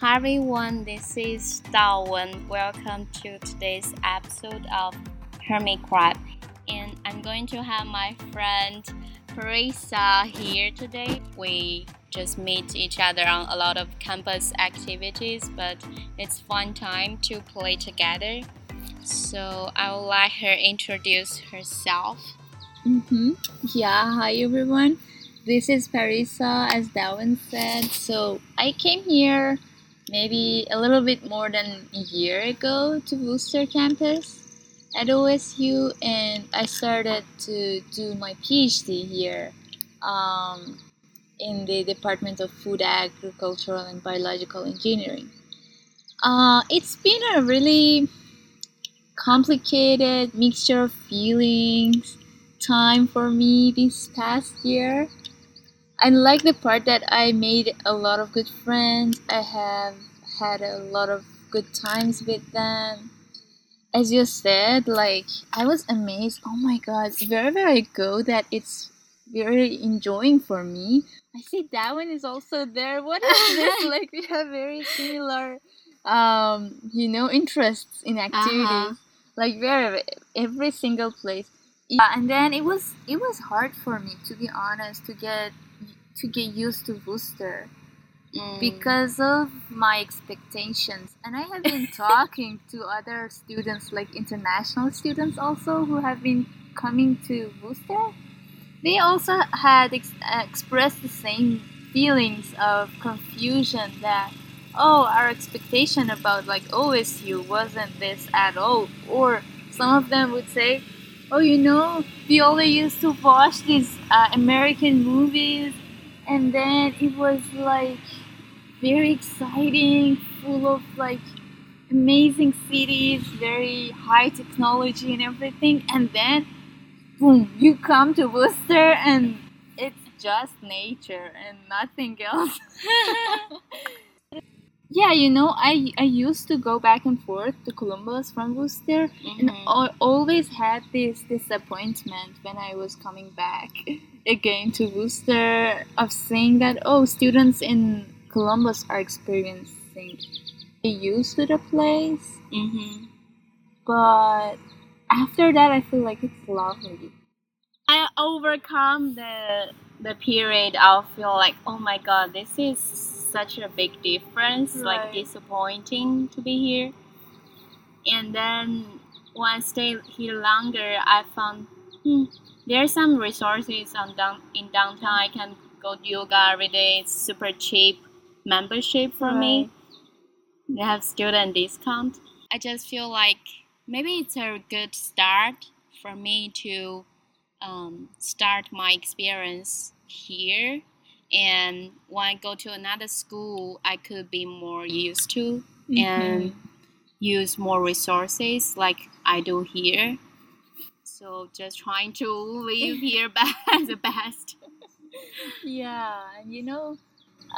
Hi everyone, this is Dawen. Welcome to today's episode of Hermit Crab. And I'm going to have my friend Parisa here today. We just meet each other on a lot of campus activities, but it's fun time to play together. So I will let her introduce herself. Mm-hmm. Yeah, hi everyone. This is Parisa, as Dawen said. So I came here maybe a little bit more than a year ago to Wooster campus at OSU, and I started to do my PhD here um, in the Department of Food, Agricultural, and Biological Engineering. Uh, it's been a really complicated mixture of feelings time for me this past year. I like the part that I made a lot of good friends. I have had a lot of good times with them. As you said, like I was amazed. Oh my god, wherever I go, that it's very enjoying for me. I see that one is also there. What is this? like we have very similar, um, you know, interests in activities. Uh-huh. Like wherever, every single place. Yeah, and then it was it was hard for me to be honest to get to get used to Wooster mm. because of my expectations. And I have been talking to other students, like international students also, who have been coming to Wooster. They also had ex- expressed the same feelings of confusion that oh our expectation about like OSU wasn't this at all or some of them would say oh you know we only used to watch these uh, American movies and then it was like very exciting, full of like amazing cities, very high technology and everything. And then, boom, you come to Wooster and it's just nature and nothing else. yeah, you know, I, I used to go back and forth to Columbus from Wooster mm-hmm. and I always had this disappointment when I was coming back again to Wooster of saying that oh students in Columbus are experiencing used to the place. Mm-hmm. But after that, I feel like it's lovely. I overcome the the period. I feel like oh my god, this is such a big difference. Right. Like disappointing to be here. And then when I stay here longer, I found hmm, there are some resources on down in downtown. I can go yoga every day. It's super cheap membership for right. me. They have student discount. I just feel like maybe it's a good start for me to um, start my experience here. And when I go to another school, I could be more used to mm-hmm. and use more resources like I do here. So just trying to live here as the best. Yeah, and you know,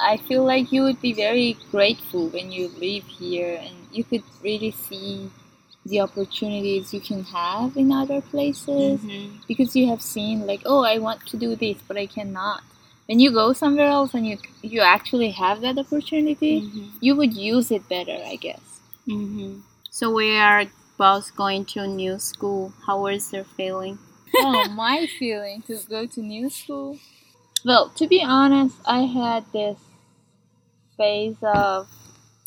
I feel like you would be very grateful when you live here and you could really see the opportunities you can have in other places mm-hmm. because you have seen like oh I want to do this but I cannot when you go somewhere else and you you actually have that opportunity mm-hmm. you would use it better I guess mm-hmm. so we are both going to a new school how was your feeling oh my feeling to go to new school well, to be honest, I had this phase of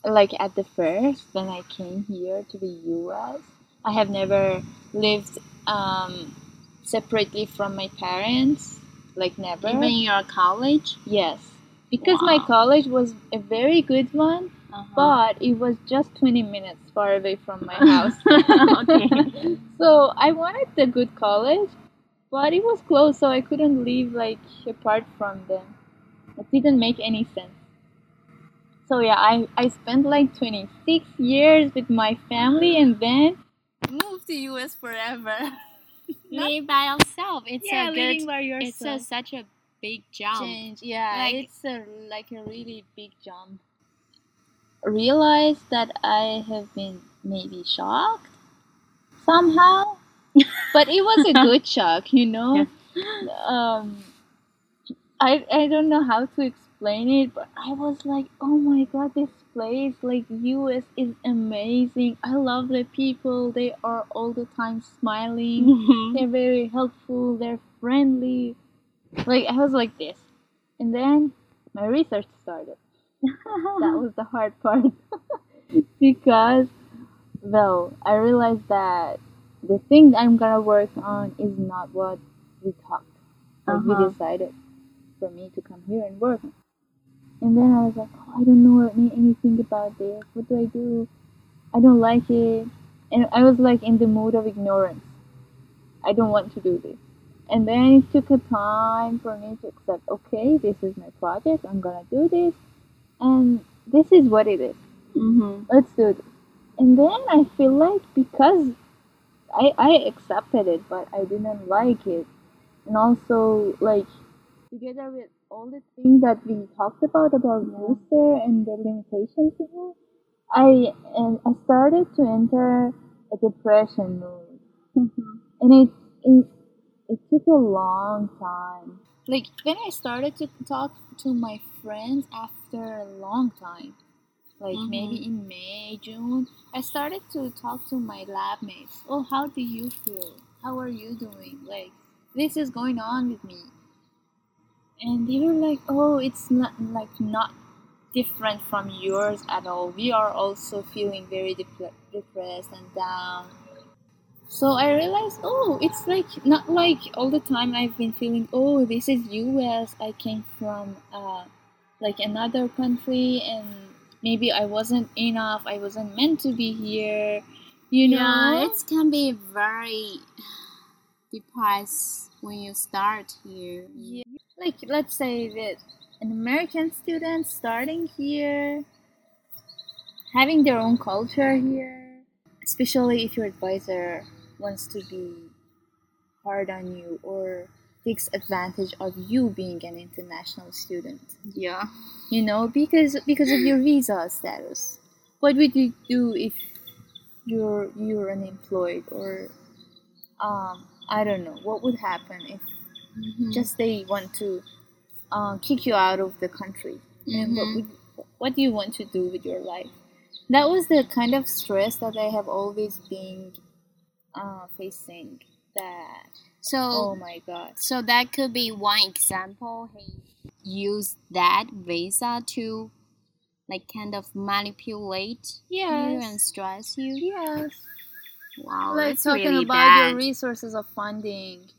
like at the first when I came here to the US. I have never lived um, separately from my parents, like never. Even in your college? Yes, because wow. my college was a very good one, uh-huh. but it was just 20 minutes far away from my house. okay. so I wanted a good college, but it was close, so I couldn't live like apart from them. It didn't make any sense. So yeah, I, I spent like 26 years with my family and then moved to US forever. Live by yourself. It's yeah, a good, by yourself. It's a, such a big jump. Change. Yeah, like, it's a like a really big jump. Realize that I have been maybe shocked somehow but it was a good shock, you know. Yeah. Um, I I don't know how to explain it, but I was like, oh my god, this place. Like US is amazing. I love the people. They are all the time smiling. Mhm. They're very helpful. They're friendly. Like I was like this, and then my research started. That was the hard part because, well, I realized that the thing I'm gonna work on is not what we talked. Like Uh-huh. we decided for me to come here and work. And then I was like, oh, I don't know anything about this. What do I do? I don't like it. And I was like in the mood of ignorance. I don't want to do this. And then it took a time for me to accept, okay, this is my project. I'm gonna do this. And this is what it is. Mhm. Let's do this. And then I feel like because I, I accepted it, but I didn't like it. And also, like, together with all the things that we talked about, about Wooster and the limitations in it, I, and I started to enter a depression mood. Mhm. And it, it, it took a long time. Like, when I started to talk to my friends after a long time, like Mhm. maybe in May, June, I started to talk to my lab mates. Oh, how do you feel? How are you doing? Like, this is going on with me. And they were like, oh, it's not like not different from yours at all. We are also feeling very dep- depressed and down. So I realized, oh, it's like not like all the time I've been feeling, oh, this is US. I came from uh, like another country and maybe I wasn't enough. I wasn't meant to be here. You know? Yeah, it can be very depressed when you start here. Yeah. Like let's say that an American student starting here, having their own culture here, especially if your advisor wants to be hard on you or takes advantage of you being an international student. Yeah. You know, because because of your visa status. What would you do if you're you're unemployed or um I don't know what would happen if Mhm. just they want to uh, kick you out of the country and what Mhm. would what do you want to do with your life that was the kind of stress that i have always been uh, facing that so oh my god so that could be one example. He used that visa to like kind of manipulate you and stress you. yes Wow, like talking really about bad. your resources of funding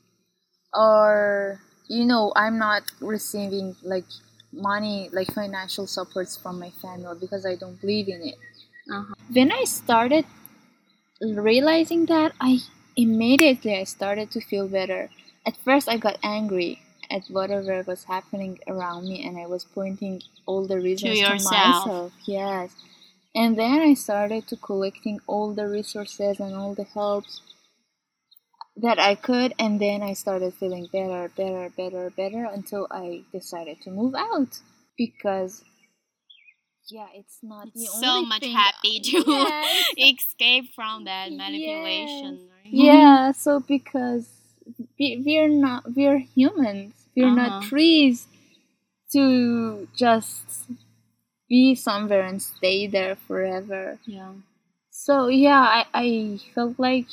or you know i'm not receiving like money like financial supports from my family because i don't believe in it Uh-huh. when i started realizing that i immediately i started to feel better at first i got angry at whatever was happening around me and i was pointing all the reasons to, yourself. myself yes and then i started to collecting all the resources and all the helps that i could and then i started feeling better better better better until i decided to move out because yeah it's not the It's only so much thing happy to it's- escape from that manipulation. right? Yeah so because we, we're not we're humans we're not Uh-huh. trees to just be somewhere and stay there forever Yeah. so yeah i, I felt like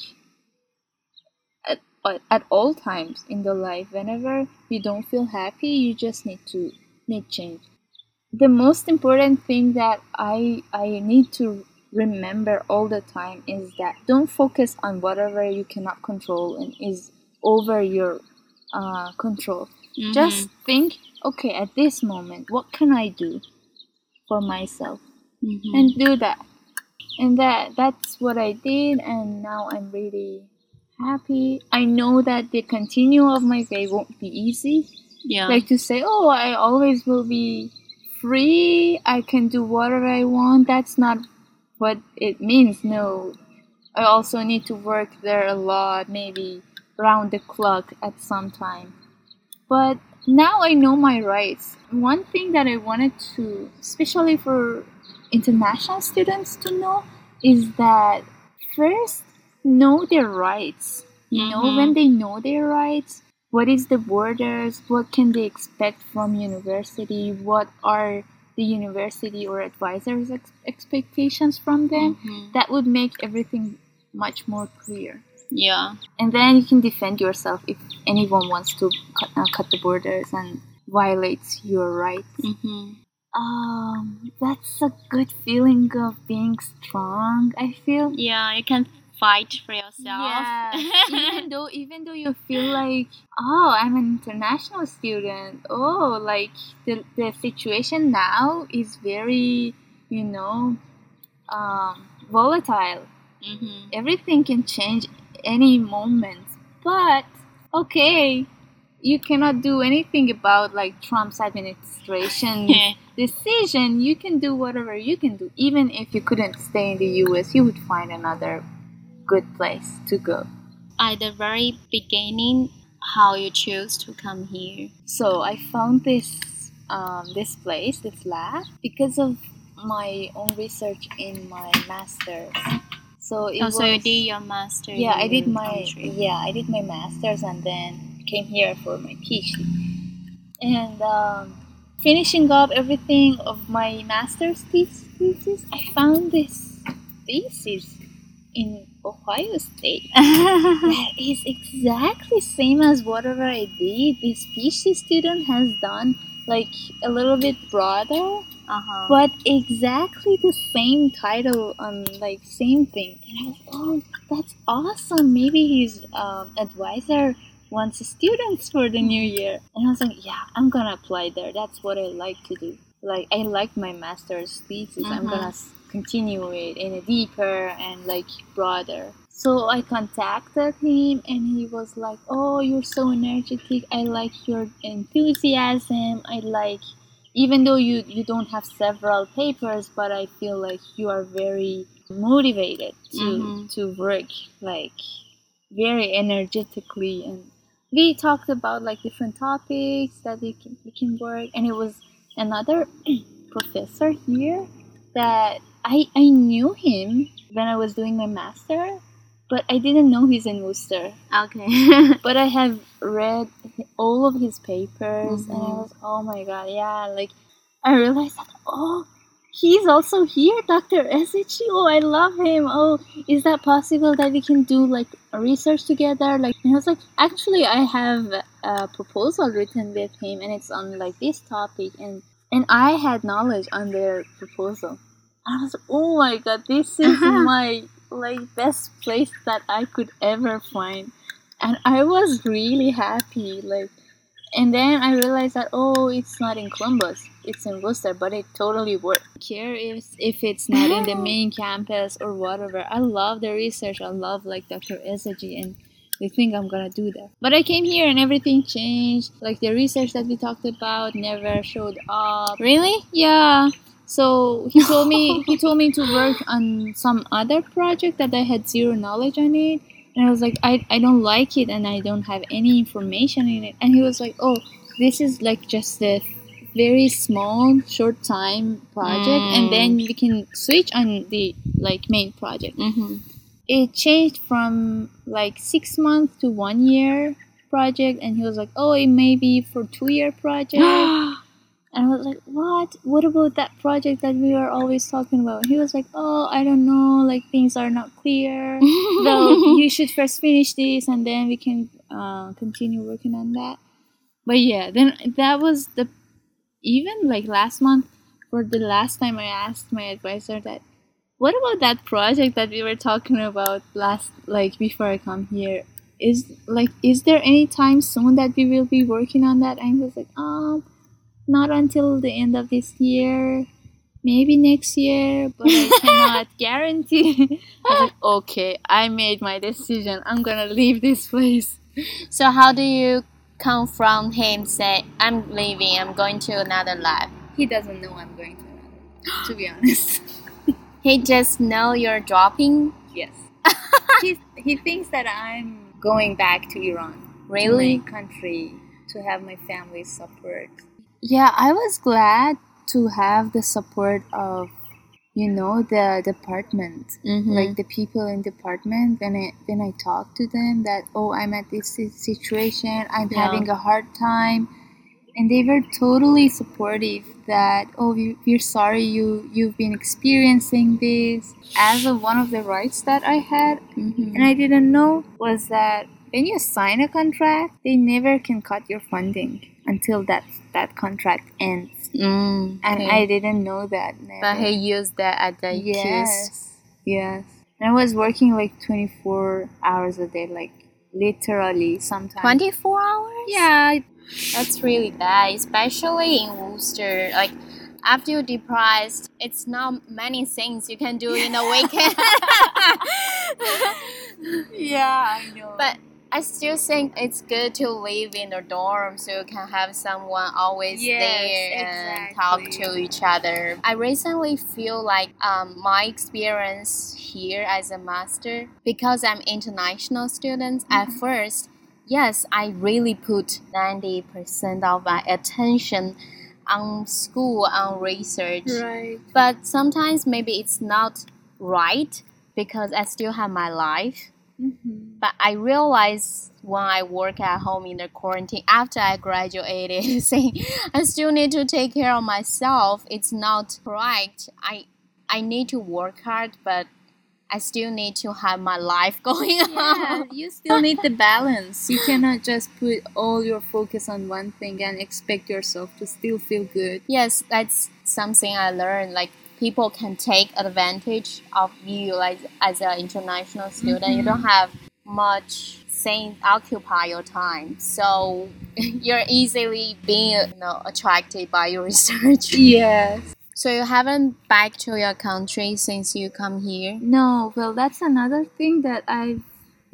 at, at- at all times in the life whenever you don't feel happy you just need to make change the most important thing that i i need to remember all the time is that don't focus on whatever you cannot control and is over your uh, control. Mhm. just think okay at this moment what can i do for myself? Mhm. and do that. And that that's what i did and now i'm really happy. I know that the continue of my day won't be easy. Yeah. like to say oh i always will be free. I can do whatever i want. That's not what it means no. I also need to work there a lot maybe round the clock at some time. But now i know my rights. One thing that i wanted to especially for international students to know is that first know their rights. You know mm-hmm. when they know their rights. What is the borders? What can they expect from university? What are the university or advisors' ex- expectations from them, Mhm. that would make everything much more clear. Yeah. And then you can defend yourself if anyone wants to cut, uh, cut the borders and violates your rights. hmm Um, that's a good feeling of being strong. I feel. Yeah, you can fight for yourself. Yes. even though even though you feel like oh I'm an international student. Oh like the, the situation now is very you know um, volatile. Hmm everything can change any moment. But okay you cannot do anything about like Trump's administration decision. You can do whatever you can do. Even if you couldn't stay in the US you would find another good place to go At the very beginning, how you choose to come here? So I found this um, this place, this lab, because of my own research in my master's. So it Oh, so you was- did your master. yeah, I did my country. yeah, I did my master's and then came here for my PhD. And um, finishing up everything of my master's thesis, I found this thesis in Ohio State. that is exactly same as whatever I did. This PhD student has done like a little bit broader, uh-huh. but exactly the same title on like same thing. And I was oh, that's awesome. Maybe his um, advisor wants students for the new year. And I was like, yeah, I'm gonna apply there. That's what I like to do. Like I like my master's thesis. I'm Mhm. gonna s- continue it in a deeper and like broader. So I contacted him and he was like, "Oh, you're so energetic. I like your enthusiasm. I like even though you you don't have several papers, but I feel like you are very motivated to Mhm. to work like very energetically and we talked about like different topics that we can, we can work and it was another professor here that I, I knew him when I was doing my master but I didn't know he's in Wooster Okay. but I have read all of his papers and I Mhm. was oh my god yeah like I realized that oh he's also here Dr. Ezeji oh I love him oh is that possible that we can do like research together like and I was like actually I have a proposal written with him and it's on like this topic and and I had knowledge on their proposal I was oh my god this is my like best place that I could ever find and I was really happy. Like, and then I realized that oh, it's not in Columbus; it's in Wooster, but it totally worked. Care if if it's not in the main campus or whatever. I love the research. I love like Dr. Ezeji and. They think I'm gonna do that, but I came here and everything changed. Like the research that we talked about never showed up. really? Yeah. So he told me he told me to work on some other project that I had zero knowledge on it. And I was like, I, I don't like it and I don't have any information in it. And he was like, Oh, this is like just a very small short time project Mm. and then we can switch on the like main project. Mm-hmm. It changed from like six months to one year project and he was like, Oh, it may be for two year project. And I was like, what? What about that project that we were always talking about? He was like, oh, I don't know, like things are not clear. so you should first finish this and then we can uh, continue working on that. But yeah, then that was the, even like last month, for the last time I asked my advisor that, what about that project that we were talking about last, like before I come here? Is like, is there any time soon that we will be working on that? And he was like, um, not until the end of this year maybe next year but i cannot guarantee i was like okay i made my decision i'm gonna leave this place So how do you confront him? Say, I'm leaving. I'm going to another lab. he doesn't know i'm going to another to be honest He just know you're dropping. yes he, he thinks that i'm going back to iran to Really? my country to have my family support yeah i was glad to have the support of you know the department Mm-hmm. like the people in department when I when I talk to them that oh I'm at this situation I'm Yeah. having a hard time and they were totally supportive that oh we, we're sorry you you've been experiencing this as of one of the rights that i had Mm-hmm. and i didn't know was that when you sign a contract they never can cut your funding until that that contract ends Mm, and okay. i didn't know that never. But he used that as the excuse. yes yes and i was working like 24 hours a day like literally sometimes 24 hours? yeah That's really bad, especially in Wooster. Like, after you're depressed, it's not many things you can do in a weekend. yeah i know but I still think it's good to live in a dorm so you can have someone always Yes, there and talk to each other. I recently feel like um, my experience here as a master, because I'm international student, at Mhm. first, yes, I really put 90% of my attention on school, on research right but sometimes maybe it's not right because I still have my life. mm-hmm. But I realize when I work at home in the quarantine after I graduated, saying I still need to take care of myself. It's not right. I I need to work hard, but I still need to have my life going yeah, on. you still need the balance. You cannot just put all your focus on one thing and expect yourself to still feel good. Yes, that's something I learned. Like people can take advantage of you like as an international student. You Mhm. don't have much things occupy your time, so you're easily being you know attracted by your research. Yes. So you haven't back to your country since you come here. No, well, that's another thing that I.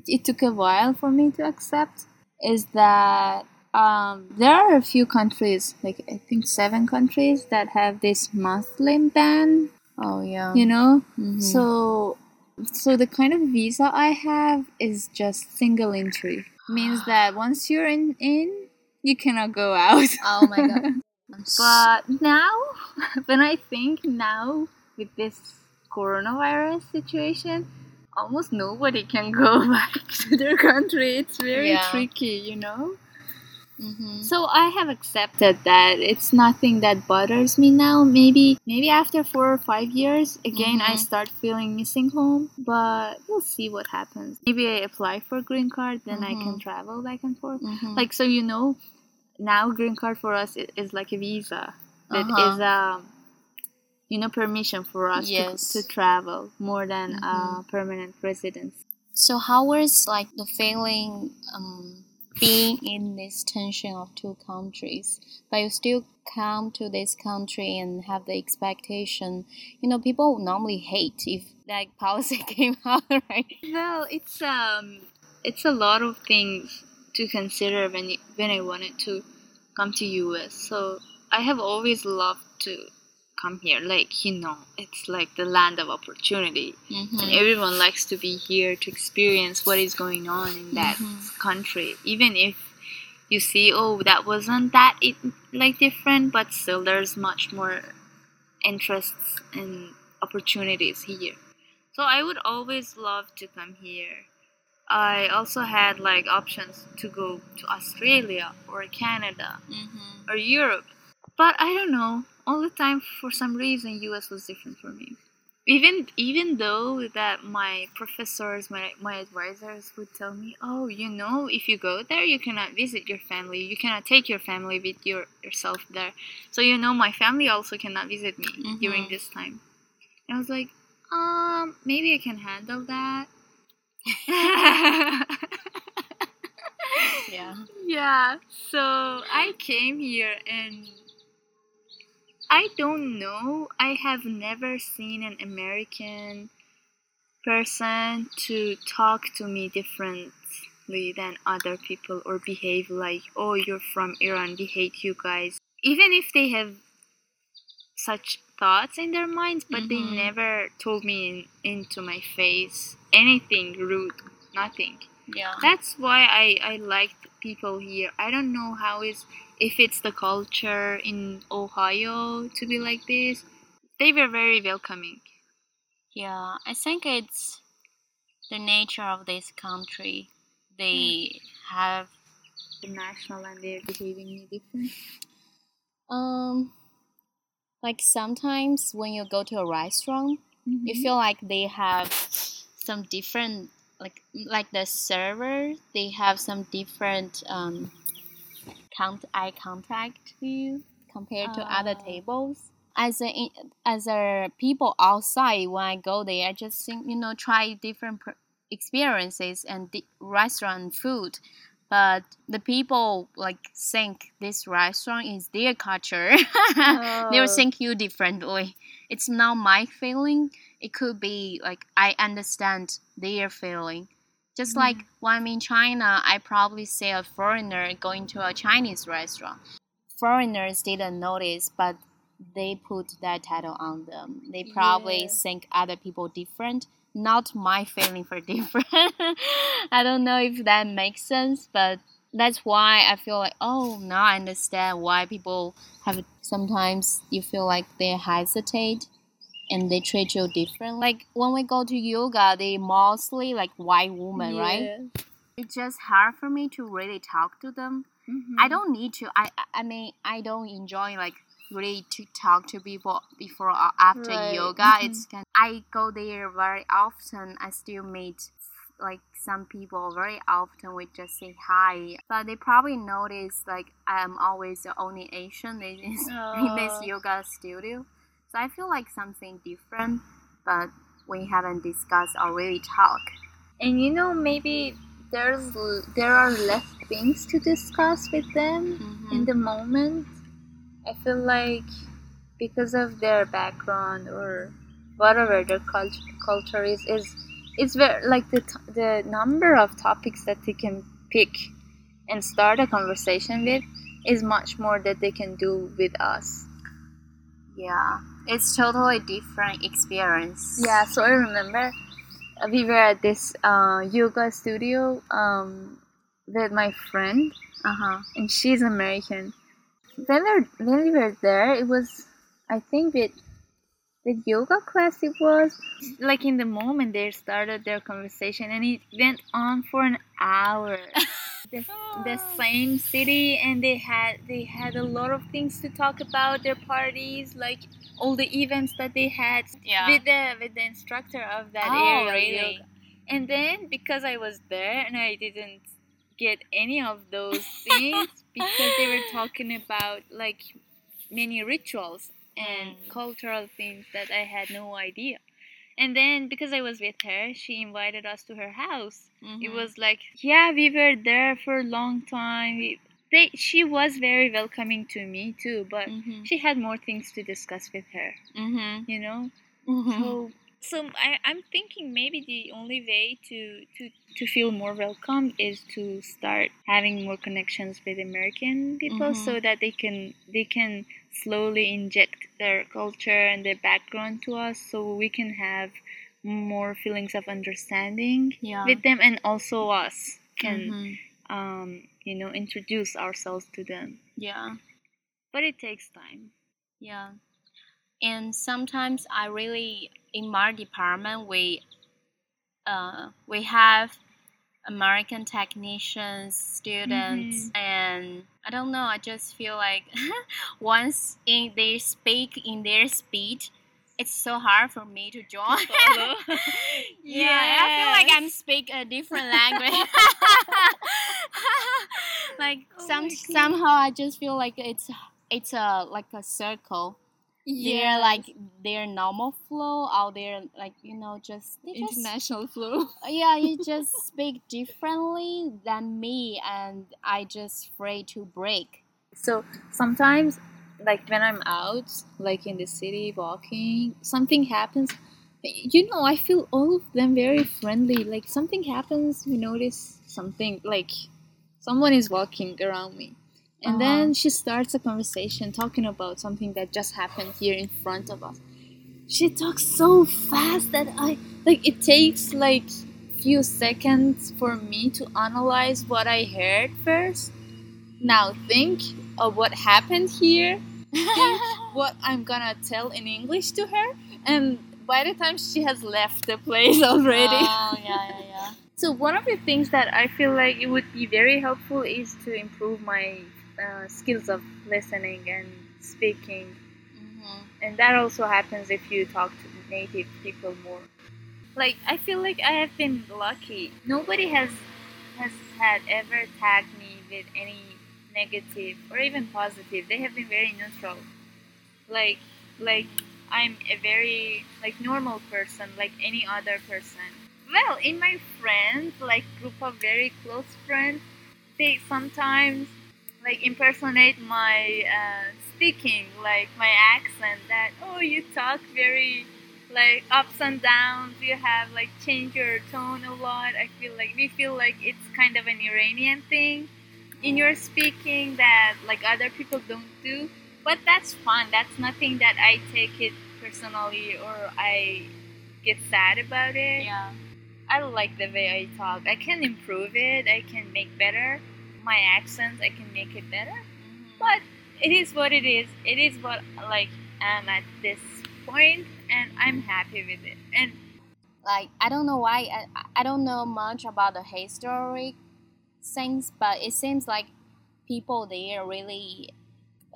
It took a while for me to accept is that um, there are a few countries, like I think seven countries, that have this Muslim ban. Oh yeah. You know, Mhm. So, so the kind of visa I have is just single entry. Means that once you're in, in you cannot go out. oh my god. But now, when I think now with this coronavirus situation, almost nobody can go back to their country. It's very Yeah. tricky, you know. Mhm. So I have accepted that it's nothing that bothers me now. Maybe maybe after four or five years again I Mhm. start feeling missing home. But we'll see what happens. Maybe I apply for green card, then I can Mhm. travel back and forth. Mhm. Like so you know, now green card for us i- is like a visa. That is Uh-huh. um you know permission for us Yes. to, to travel more than uh, Mhm. permanent residence. So how was like the feeling um, being in this tension of two countries, but you still come to this country and have the expectation? You know, people normally hate if that policy came out, right? Well, it's um, it's a lot of things to consider when when I wanted to come to US. So I have always loved to come here. Like you know, it's like the land of opportunity, and Mm-hmm. everyone likes to be here to experience what is going on in that Mhm. country, even if you see, oh, that wasn't that it, like different, but still there's much more interests and opportunities here. So I would always love to come here. I also had like options to go to Australia or Canada Mm-hmm. or Europe. But I don't know. All the time for some reason US was different for me. Even even though that my professors, my my advisors would tell me, "Oh, you know, if you go there, you cannot visit your family. You cannot take your family with your yourself there." So you know, my family also cannot visit me during Mhm. this time. And I was like, "Um, maybe I can handle that." Yeah. Yeah, so I came here and I don't know. I have never seen an American person to talk to me differently than other people or behave like, oh, you're from Iran, we hate you guys. Even if they have such thoughts in their minds, but Mhm. they never told me in, into my face anything rude, nothing Yeah. that's why I, I liked people here. I don't know how is if it's the culture in Ohio to be like this. They were very welcoming. Yeah, I think it's the nature of this country. They have International and they're behaving different. Um, like sometimes when you go to a restaurant, Mm-hmm. you feel like they have some different like like the server they have some different um count eye contact you compared to other Oh. tables. As a as a people outside when i go there i just think you know try different experiences and di- restaurant food. But the people like think this restaurant is their culture. They will Oh. think you differently. It's not my feeling. It could be like i understand their feeling just Mm. like when i'm in china i probably see a foreigner going to a chinese restaurant. Foreigners didn't notice but they put that title on them. They probably Yeah. think other people different. Not my feeling for different. I don't know if that makes sense but that's why i feel like oh now i understand why people have sometimes you feel like they hesitate and they treat you different like when we go to yoga they mostly like white women right Yeah. it's just hard for me to really talk to them Mhm. I don't need to. I I- mean I don't enjoy like really to talk to people before or after Right. yoga. Mhm. It's kind I go there very often. I still meet like some people very often. We just say hi, but they probably notice like I'm always the only Asian in this, in this Oh. yoga studio. So I feel like something different, but we haven't discussed or really talk. And you know, maybe there's there are less things to discuss with them Mhm. in the moment. I feel like because of their background or whatever their culture culture is is it's very like the t- the number of topics that they can pick and start a conversation with is much more that they can do with us. Yeah, it's totally different experience. Yeah, so I remember uh, we were at this uh, yoga studio um, with my friend, Uh huh. and she's American. When we were, when we were there, it was I think with with yoga class it was like in the moment they started their conversation, and it went on for an hour. the, the same city and they had they had a lot of things to talk about their parties like all the events that they had Yeah. with the with the instructor of that Oh, area really? yoga. And then because I was there and I didn't get any of those things because they were talking about like many rituals and Mm. cultural things that I had no idea. And then because I was with her, she invited us to her house. It Mhm. was like, yeah, we were there for a long time. We, they, she was very welcoming to me too, but Mhm. she had more things to discuss with her, Mhm. you know. Mhm. So, so I, I'm thinking maybe the only way to, to, to feel more welcome is to start having more connections with American people, Mhm. so that they can they can slowly inject their culture and their background to us, so we can have more feelings of understanding Yeah. with them, and also us can Mhm. Um, you know introduce ourselves to them. Yeah. But it takes time. Yeah. And sometimes I really in my department we uh we have American technicians, students, and I don't know. I just feel like once in they speak in their speed, it's so hard for me to join. follow. yeah, I feel like I'm speak a different language. like Oh some somehow I just feel like it's it's a like a circle. They're like their normal flow, out they're like you know just they just international flow. yeah you just speak differently than me, and I just afraid to break. So sometimes, like when I'm out, like in the city walking, something happens. You know, I feel all of them very friendly. Like something happens, we notice something, like someone is walking around me. And Uh-huh. then she starts a conversation talking about something that just happened here in front of us. She talks so fast that I like it takes like few seconds for me to analyze what I heard first. Now think of what happened here, what I'm gonna tell in English to her, and by the time she has left the place already. Oh yeah yeah yeah. So one of the things that I feel like it would be very helpful is to improve my uh, skills of listening and speaking, Mm-hmm. and that also happens if you talk to native people more. Like I feel like I have been lucky. Nobody has has had ever tagged me with any negative or even positive. They have been very neutral. Like like I'm a very like normal person, like any other person. Well, in my friends, like group of very close friends, they sometimes like impersonate my uh, speaking, like my accent. That oh, you talk very like ups and downs. You have like change your tone a lot. I feel like we feel like it's kind of an Iranian thing in your speaking that like other people don't do. But that's fun. That's nothing that I take it personally or I get sad about it. Yeah. I like the way I talk. I can improve it. I can make better my accent. I can make it better. Mhm. But it is what it is. It is what like I'm at this point, and I'm happy with it. And like I don't know why I, I don't know much about the historic things, but it seems like people there really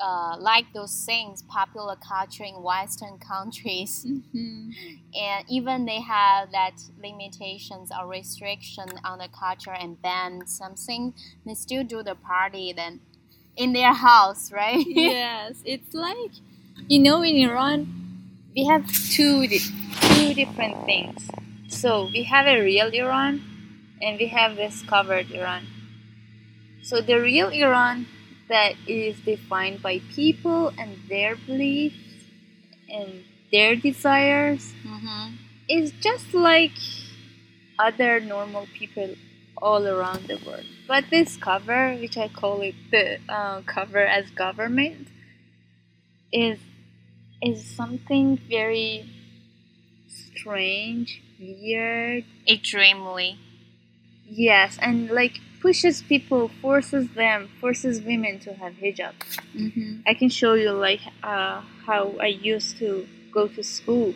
uh, like those things, popular culture in Western countries, Mm-hmm. and even they have that limitations or restriction on the culture and ban something, they still do the party then in their house, right? yes, it's like you know in Iran we have two di- two different things. So we have a real Iran, and we have this covered Iran. So the real Iran that is defined by people and their beliefs and their desires mm-hmm. is just like other normal people all around the world. But this cover, which I call it the uh, cover as government, is is something very strange, weird. Extremely. Yes, and like pushes people, forces them, forces women to have hijab. mm-hmm. I can show you like uh, how I used to go to school.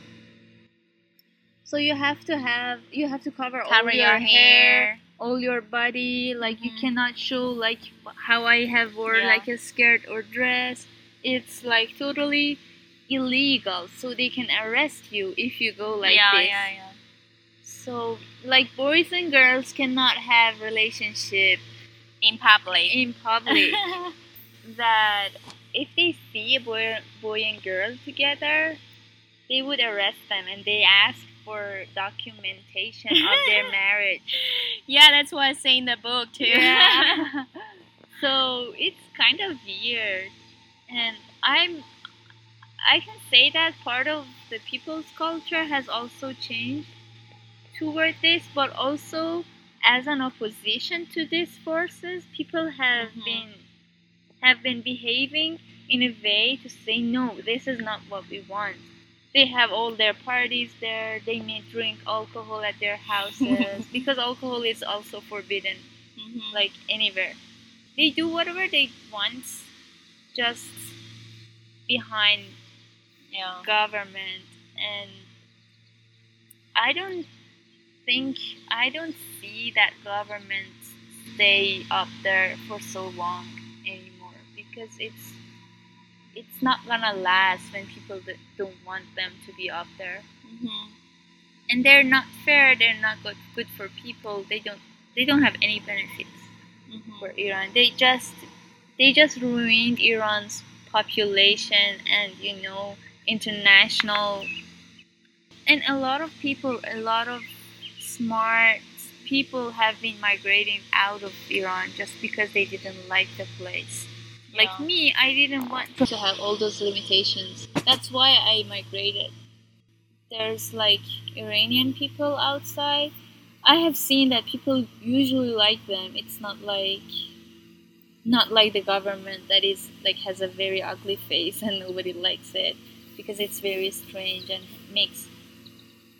So you have to have you have to cover, all your, your hair. all your body. Like you Mhm. cannot show like how I have wore Yeah. like a skirt or dress. It's like totally illegal. So they can arrest you if you go like yeah, this. yeah, yeah. So like boys and girls cannot have relationship In public. in public. that if they see a boy, boy and girl together, they would arrest them and they ask for documentation of their marriage. yeah, that's what I say in the book too. Yeah. So it's kind of weird, and I'm. I can say that part of the people's culture has also changed toward this, but also as an opposition to these forces, people have Mhm. been have been behaving in a way to say no, this is not what we want. They have all their parties there. They may drink alcohol at their houses because alcohol is also forbidden Mhm. like anywhere. They do whatever they want just behind yeah. government and I don't think I don't see that government stay up there for so long anymore because it's it's not gonna last when people don't want them to be up there Mhm. and they're not fair they're not good good for people they don't they don't have any benefits Mhm. for Iran. They just they just ruined Iran's population and you know international and a lot of people a lot of smart people have been migrating out of Iran just because they didn't like the place. Like me, I didn't want to have all those limitations. That's why I migrated. There's like Iranian people outside. I have seen that people usually like them. It's not like not like the government that is like has a very ugly face and nobody likes it because it's very strange and makes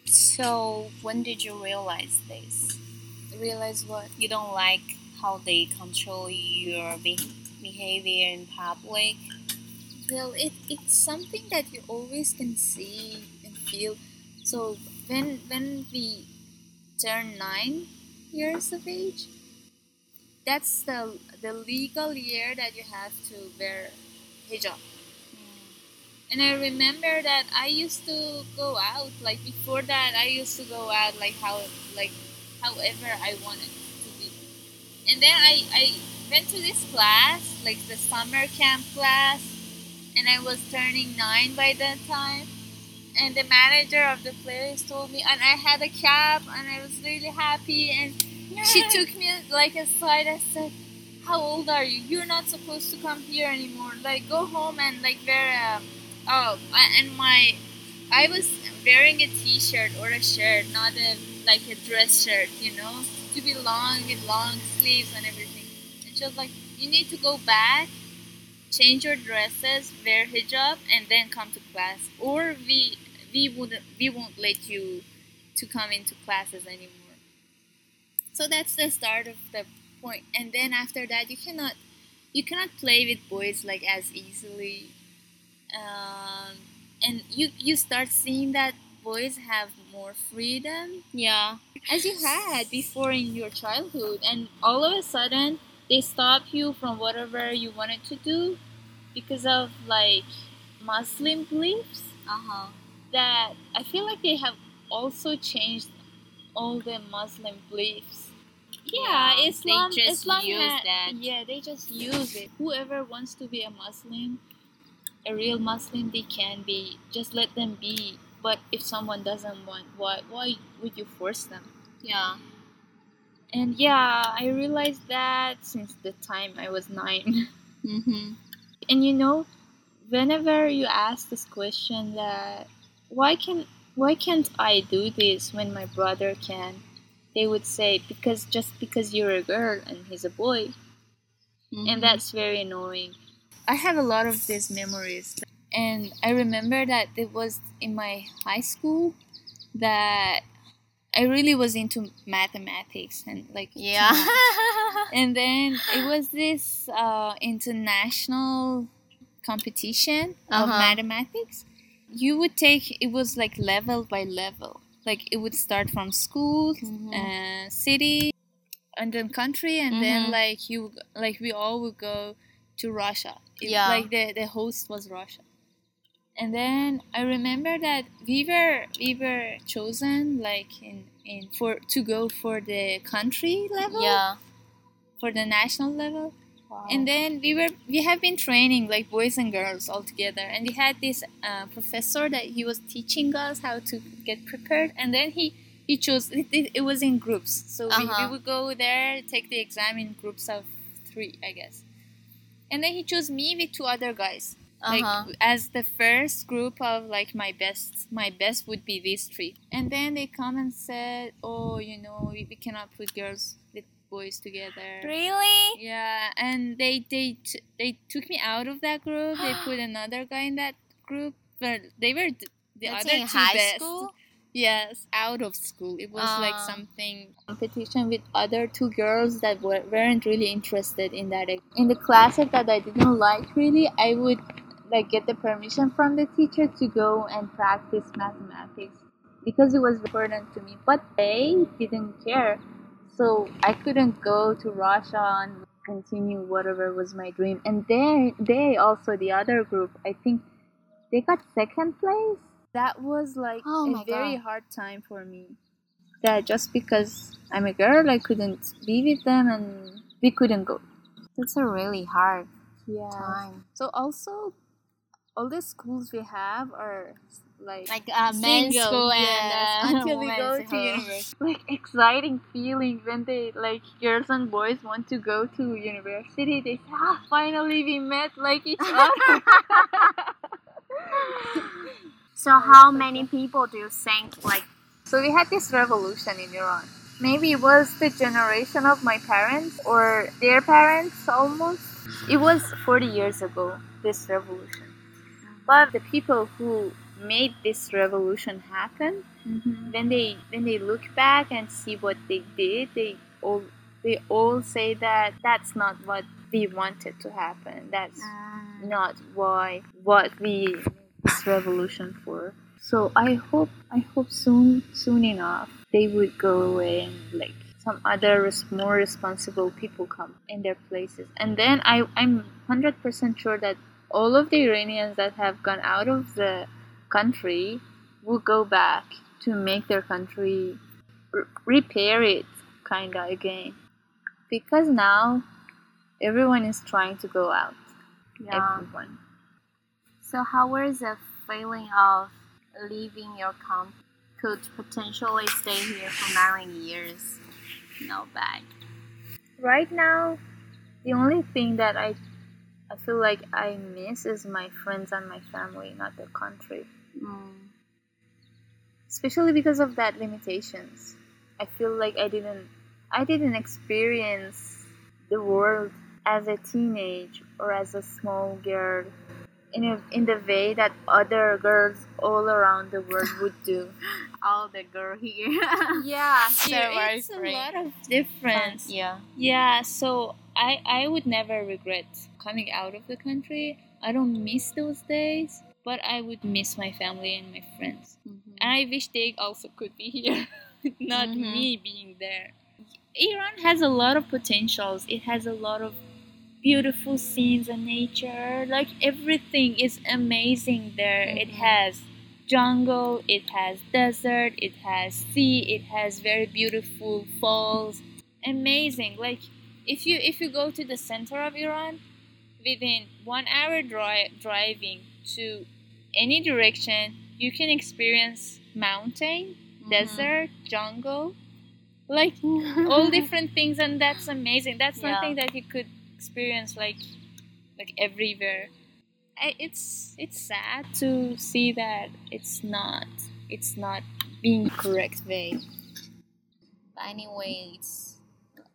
So, when did you realize this? realize what You don't like how they control your be- behavior in public? Well, it, it's something that you always can see and feel. So when when we turn nine years of age, that's the the legal year that you have to wear hijab. And I remember that I used to go out. Like before that, I used to go out like how like however I wanted to be. And then I I went to this class, like the summer camp class, and I was turning nine by that time. And the manager of the place told me, and I had a cap, and I was really happy. And she took me like aside and said, "How old are you? You're not supposed to come here anymore. Like, go home and like wear um, oh, and my, I was wearing a t-shirt or a shirt, not a like a dress shirt, you know, to be long with long sleeves and everything. And she was like, you need to go back, change your dresses, wear hijab, and then come to class, or we we wouldn't we won't let you to come into classes anymore. So that's the start of the point. point, and then after that, you cannot you cannot play with boys like as easily um, and you you start seeing that boys have more freedom Yeah. as you had before in your childhood and all of a sudden they stop you from whatever you wanted to do because of like muslim beliefs Uh huh. that i feel like they have also changed all the muslim beliefs yeah, Yeah, islam just islam use ha- that. yeah they just use it whoever wants to be a muslim a real muslim they can be just let them be but if someone doesn't want why why would you force them Yeah. and yeah i realized that since the time i was nine Mm-hmm. and you know whenever you ask this question that why can why can't i do this when my brother can they would say because just because you're a girl and he's a boy Mm-hmm. and that's very annoying i have a lot of these memories and i remember that it was in my high school that i really was into mathematics and like Yeah. and then it was this uh, international competition of Uh-huh. mathematics you would take it was like level by level like it would start from school Mhm. uh, city and then country and Mhm. then like you like we all would go to russia It- Yeah. like the, the host was russia and then i remember that we were we were chosen like in in for to go for the country level yeah. for the national level Wow. and then we were we have been training like boys and girls all together and we had this uh, professor that he was teaching us how to get prepared and then he he chose it, it, it was in groups so we, we Uh-huh. would go there take the exam in groups of three i guess and then he chose me with two other guys like Uh-huh. as the first group of like my best my best would be these three and then they come and said oh you know we, we cannot put girls with boys together Really? yeah, and they they t- they took me out of that group. They put another guy in that group, but they were th- the That's other in two high best. school? Yes, out of school. It was like Ah. something competition with other two girls that were, weren't really interested in that. In the classes that I didn't like really, I would like get the permission from the teacher to go and practice mathematics because it was important to me. But they didn't care, so I couldn't go to Russia and continue whatever was my dream. And they, they also the other group, I think they got second place. That was like Oh a very God. hard time for me. That just because I'm a girl, I couldn't be with them, and we couldn't go. That's a really hard Yeah. time. So also, all the schools we have are like Like uh, men's single, school yes, and uh, until we go to university. Like exciting feeling when they like girls and boys want to go to university. They say, "Ah, finally we met like each other." So how many people do you think like so we had this revolution in Iran. Maybe it was the generation of my parents or their parents almost. It was 40 years ago, this revolution. But the people who made this revolution happen, mm-hmm. when they when they look back and see what they did, they all they all say that that's not what we wanted to happen. That's ah. not why what we this revolution for. So I hope I hope soon soon enough they would go away and like some other res- more responsible people come in their places. And then I I'm hundred percent sure that all of the Iranians that have gone out of the country will go back to make their country r- repair it kinda again because now everyone is trying to go out Yeah. everyone So how was the feeling of leaving your country? Could potentially stay here for nine years. No bad. right now the only thing that i i feel like i miss is my friends and my family not the country Mm. especially because of that limitations i feel like i didn't i didn't experience the world as a teenage or as a small girl in a, in the way that other girls all around the world would do All the girl here. yeah here very it's a lot of difference yeah. yeah so i i would never regret coming out of the country i don't miss those days but i would miss my family and my friends Mhm. and I wish they also could be here, not Mhm. me being there. Iran has a lot of potentials. It has a lot of beautiful scenes and nature. Like everything is amazing there. It Mhm. has jungle, it has desert, it has sea, it has very beautiful falls. Amazing. Like if you if you go to the center of Iran, within one hour dri- driving to any direction, you can experience mountain, Mm-hmm. desert, jungle, like all different things, and that's amazing. That's Yeah. something that you could experience like like everywhere. I, it's it's sad to see that it's not it's not being correct way. But anyway, it's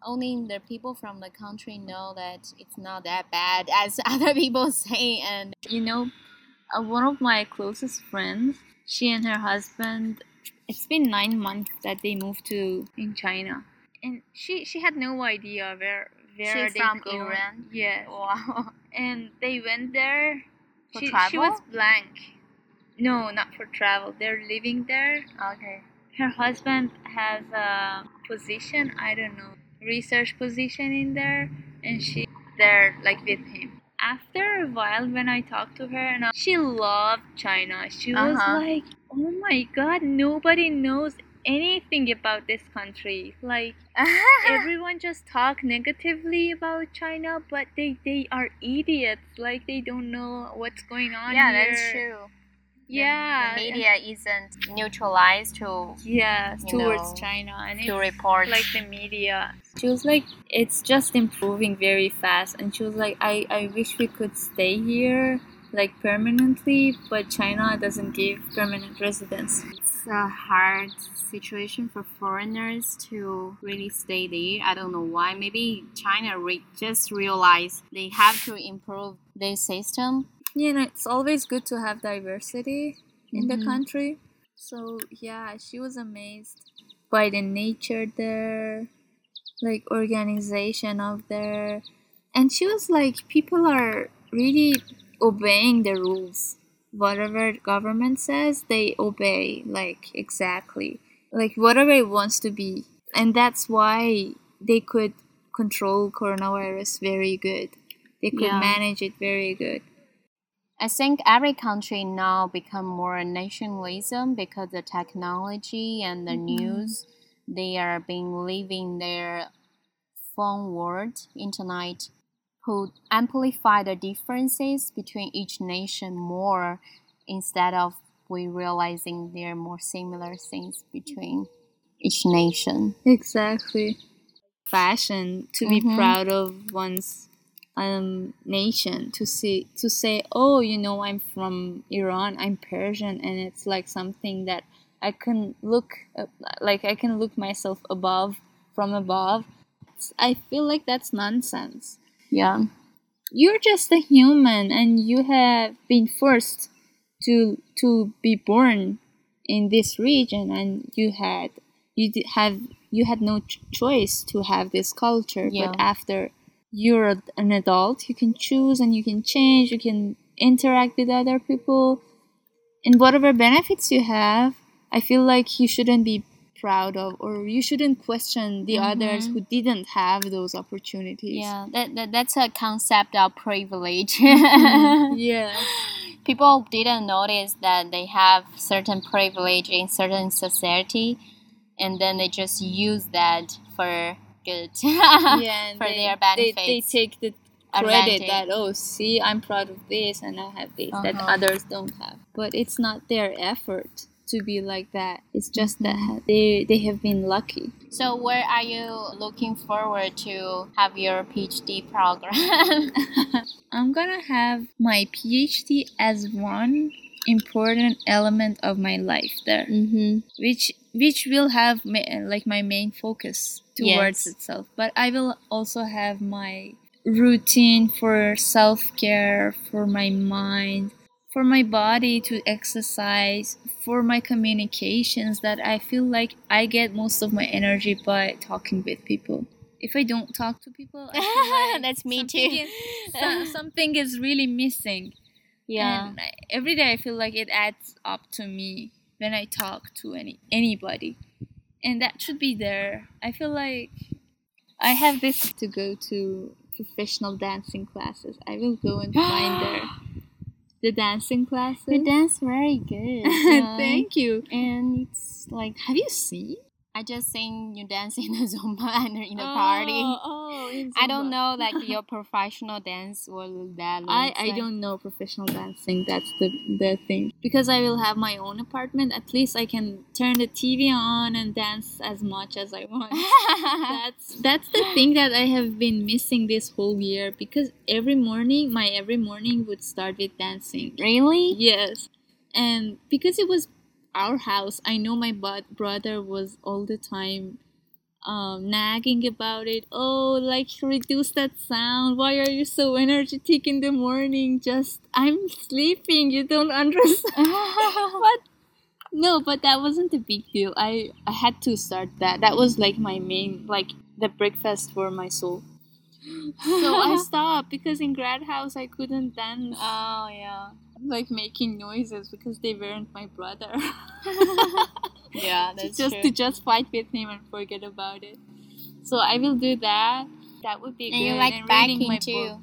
only the people from the country know that it's not that bad as other people say, and You know, uh, one of my closest friends, she and her husband, it's been nine months that they moved to in China, and she she had no idea where where She's they from go. Iran? Yes, wow, and they went there. For she, she was blank. No, not for travel. They're living there. okay, Her husband has a position. I don't know, research position in there, and she there like with him. After a while, when I talked to her, and she loved China. She was Uh-huh. like, "Oh my God, nobody knows anything about this country. Like everyone just talk negatively about China, but they they are idiots. Like they don't know what's going on yeah, here. that's true. Yeah, the media isn't neutralized to Yeah, towards know, China, and to report. like the media. She was like, it's just improving very fast, and she was like, I I wish we could stay here like permanently, but China doesn't give permanent residence. it's a hard situation for foreigners to really stay there. I don't know why. Maybe China re- just realized they have to improve their system. You know, it's always good to have diversity in the Mhm. country. So yeah, she was amazed by the nature there, like organization of there, and she was like, people are really obeying the rules. Whatever government says, they obey like exactly, like whatever it wants to be, and that's why they could control coronavirus very good. They could Yeah. manage it very good. I think every country now become more nationalism because the technology and the mm-hmm. news they are being living their phone world internet could amplify the differences between each nation more instead of we realizing there are more similar things between each nation. Exactly. Fashion to be Mhm. proud of one's um nation to see to say oh you know I'm from Iran I'm Persian and it's like something that I can look uh, like I can look myself above from above I feel like that's nonsense Yeah. you're just a human and you have been forced to to be born in this region and you had you have you had no ch- choice to have this culture Yeah. but after you're an adult you can choose and you can change you can interact with other people and whatever benefits you have i feel like you shouldn't be proud of or you shouldn't question the others Mhm. who didn't have those opportunities Yeah, that, that that's a concept of privilege. Mhm. yeah People didn't notice that they have certain privilege in certain society, and then they just use that for good. yeah for they, their they, they take the credit Advantage. that oh see i'm proud of this and i have this that Uh-huh. others don't have but it's not their effort to be like that it's just that Mm-hmm. they they have been lucky So where are you looking forward to have your PhD program? i'm gonna have my phd as one important element of my life there mm-hmm. which which will have ma- like my main focus towards Yes. itself but i will also have my routine for self-care for my mind for my body to exercise for my communications that i feel like i get most of my energy by talking with people if i don't talk to people like That's me too. is- so- something is really missing Yeah. and I- every day I feel like it adds up to me when I talk to any anybody, and that should be there. I feel like I have this to go to professional dancing classes. I will go and find there the dancing classes. You dance very good. Thank you. And it's like Have you seen I just seen you dance in the Zumba and in the party. Oh, oh, in I don't know like your professional dance what that I, looks I like. don't know professional dancing. That's the the thing. Because I will have my own apartment. At least I can turn the TV on and dance as much as I want. that's that's the thing that I have been missing this whole year. Because every morning, my every morning would start with dancing. really? Yes, and because it was our house, I know my brother was all the time um, nagging about it. Oh, like reduce that sound. Why are you so energetic in the morning? Just I'm sleeping. You don't understand. but no, but that wasn't a big deal. I I had to start that. That was like my main like the breakfast for my soul. So I stopped because in grad house I couldn't dance oh yeah. like making noises because they weren't my brother. Yeah, that's just true. to just fight with him and forget about it. So I will do that. That would be and good. you like and biking too. book.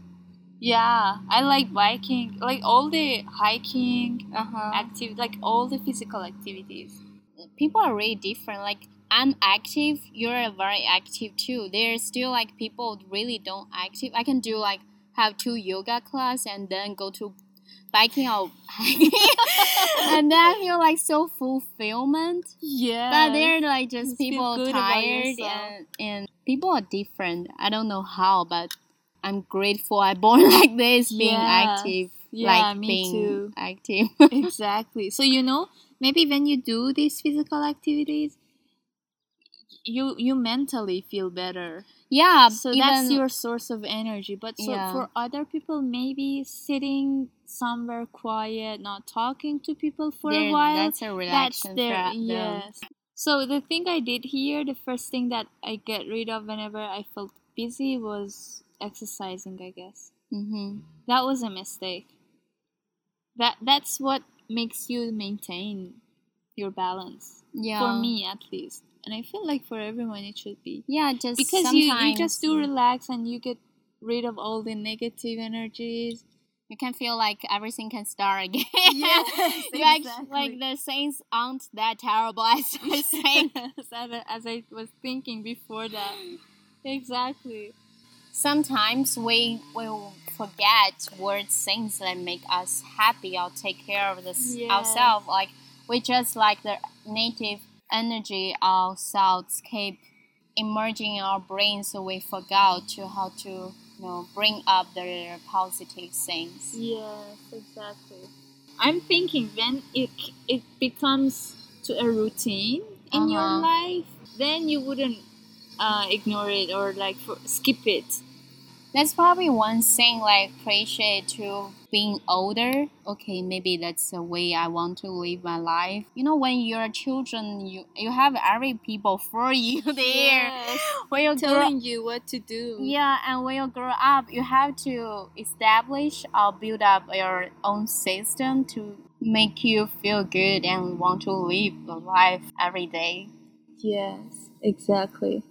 Yeah, I like biking, like all the hiking Uh-huh. activity, like all the physical activities. people are really different. Like I'm active, you're very active too. There's still like people really don't active. I can do like have two yoga class and then go to biking or hiking, and then I feel like so fulfillment. Yeah, But they're like just Just people tired and and people are different. I don't know how, but I'm grateful I born like this, being Yeah. active. Yeah, like me being too. active. exactly. So you know, maybe when you do these physical activities, you you mentally feel better. yeah, so even, that's your source of energy but so Yeah. for other people maybe sitting somewhere quiet not talking to people for a while That's a that's relaxation their yes so the thing i did here the first thing that i get rid of whenever i felt busy was exercising i guess Mm-hmm. that was a mistake that that's what makes you maintain your balance Yeah. for me at least and i feel like for everyone it should be Yeah, just because you, you just do relax and you get rid of all the negative energies you can feel like everything can start again. Yes, exactly. like the things aren't that terrible as I think. as, I- as i was thinking before that exactly Sometimes we will forget words, things that make us happy or take care of this Yes. ourselves. Like we just like the native energy our thoughts keep emerging in our brain, so we forgot to how to you know bring up the positive things. yes exactly i'm thinking when it it becomes to a routine in your Uh-huh. life then you wouldn't uh, ignore it or like for, skip it That's probably one thing like appreciate to being older. Okay, maybe that's the way I want to live my life. You know, when you're children, you you have every people for you there. Yes. When you grow, telling you what to do yeah, and when you grow up, you have to establish or build up your own system to make you feel good and want to live the life every day. Yes, exactly.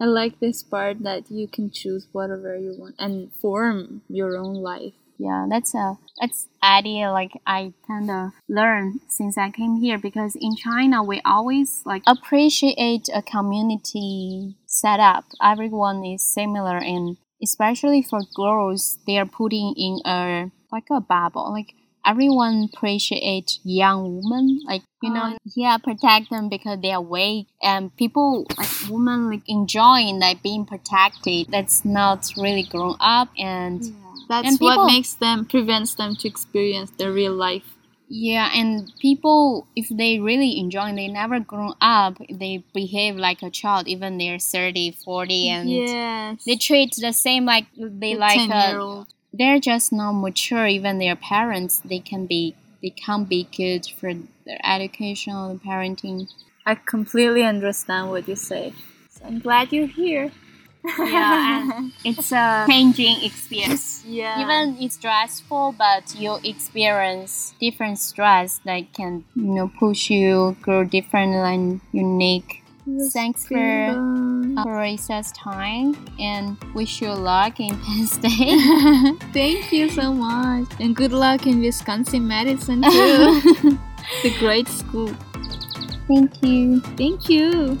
I like this part that you can choose whatever you want and form your own life. Yeah, that's a that's idea like I kind of learned since I came here because in China we always like appreciate a community setup. Everyone is similar and especially for girls they are putting in a like a bubble like everyone appreciate young women like you know Oh. yeah protect them because they are weak and people like women like enjoying like being protected that's not really grown up and That's And what makes them prevents them to experience the real life. yeah and people if they really enjoy they never grown up they behave like a child even they're 30 40 and yes. they treat the same like they The like 10 year old. They're just not mature even their parents they can be they can't be good for their education or parenting I completely understand what you say. So I'm glad you're here. Yeah, and it's a changing experience yeah. even it's stressful but you experience different stress that can you know push you grow different and unique thanks for uh, for recess time and wish you luck in Penn State. Thank you so much. And good luck in Wisconsin Madison too. the great school. Thank you. Thank you.